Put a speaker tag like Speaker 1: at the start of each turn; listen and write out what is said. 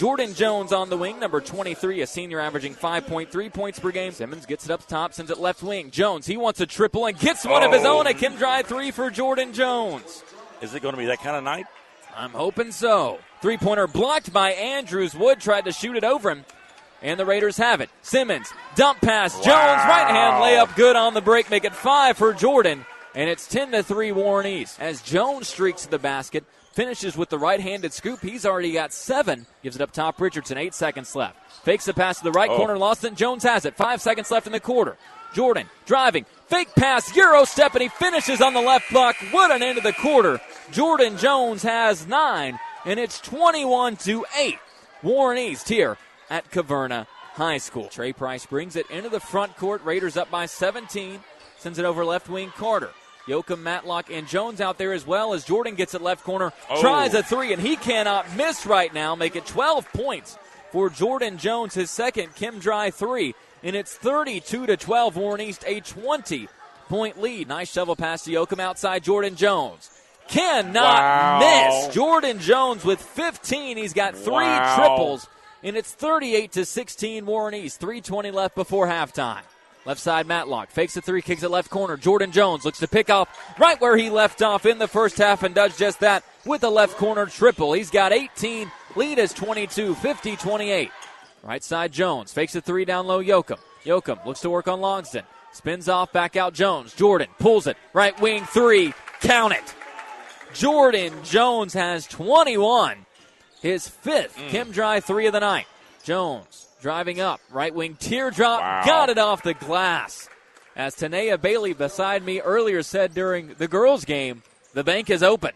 Speaker 1: Jordan Jones on the wing, number 23, a senior averaging 5.3 points per game. Simmons gets it up top, sends it left wing. Jones, he wants a triple and gets one of his
Speaker 2: Oh.
Speaker 1: own. A Kim Dry three for Jordan Jones.
Speaker 2: Is it going to be that kind of night?
Speaker 1: I'm hoping so. Three pointer blocked by Andrews. Wood tried to shoot it over him. And the Raiders have it. Simmons, dump pass. Jones, right hand layup, good on the break. Make it five for Jordan. And it's 10 to 3 Warren East. As Jones streaks to the basket, finishes with the right handed scoop. He's already got seven. Gives it up top Richardson. Eight seconds left. Fakes the pass to the right
Speaker 2: Oh.
Speaker 1: corner. Lost it. Jones has it. Five seconds left in the quarter. Jordan driving. Fake pass. Euro step, and he finishes on the left block. What an end of the quarter. Jordan Jones has nine, and it's 21 to 8. Warren East here at Caverna High School. Trey Price brings it into the front court. Raiders up by 17. Sends it over left wing Carter. Yoakum, Matlock, and Jones out there as well as Jordan gets it left corner.
Speaker 2: Oh.
Speaker 1: Tries a three, and he cannot miss right now. Make it 12 points for Jordan Jones, his second Kim Dry three. And it's 32 to 12. Warren East, a 20 point lead. Nice shovel pass to Yoakum outside Jordan Jones. Cannot
Speaker 2: Wow.
Speaker 1: miss. Jordan Jones with 15. He's got three
Speaker 2: Wow.
Speaker 1: triples, and it's 38 to 16. Warren East. 3:20 left before halftime. Left side, Matlock fakes the three, kicks it left corner. Jordan Jones looks to pick up right where he left off in the first half and does just that with the left corner triple. He's got 18. Lead is 22, 50 28. Right side, Jones fakes the three down low. Yoakum. Yoakum looks to work on Longston. Spins off, back out Jones. Jordan pulls it. Right wing three. Count it. Jordan Jones has 21. His fifth mm. Kim Dry three of the night. Jones driving up. Right wing teardrop.
Speaker 2: Wow.
Speaker 1: Got it off the glass. As Tanea Bailey beside me earlier said during the girls' game, the bank is open.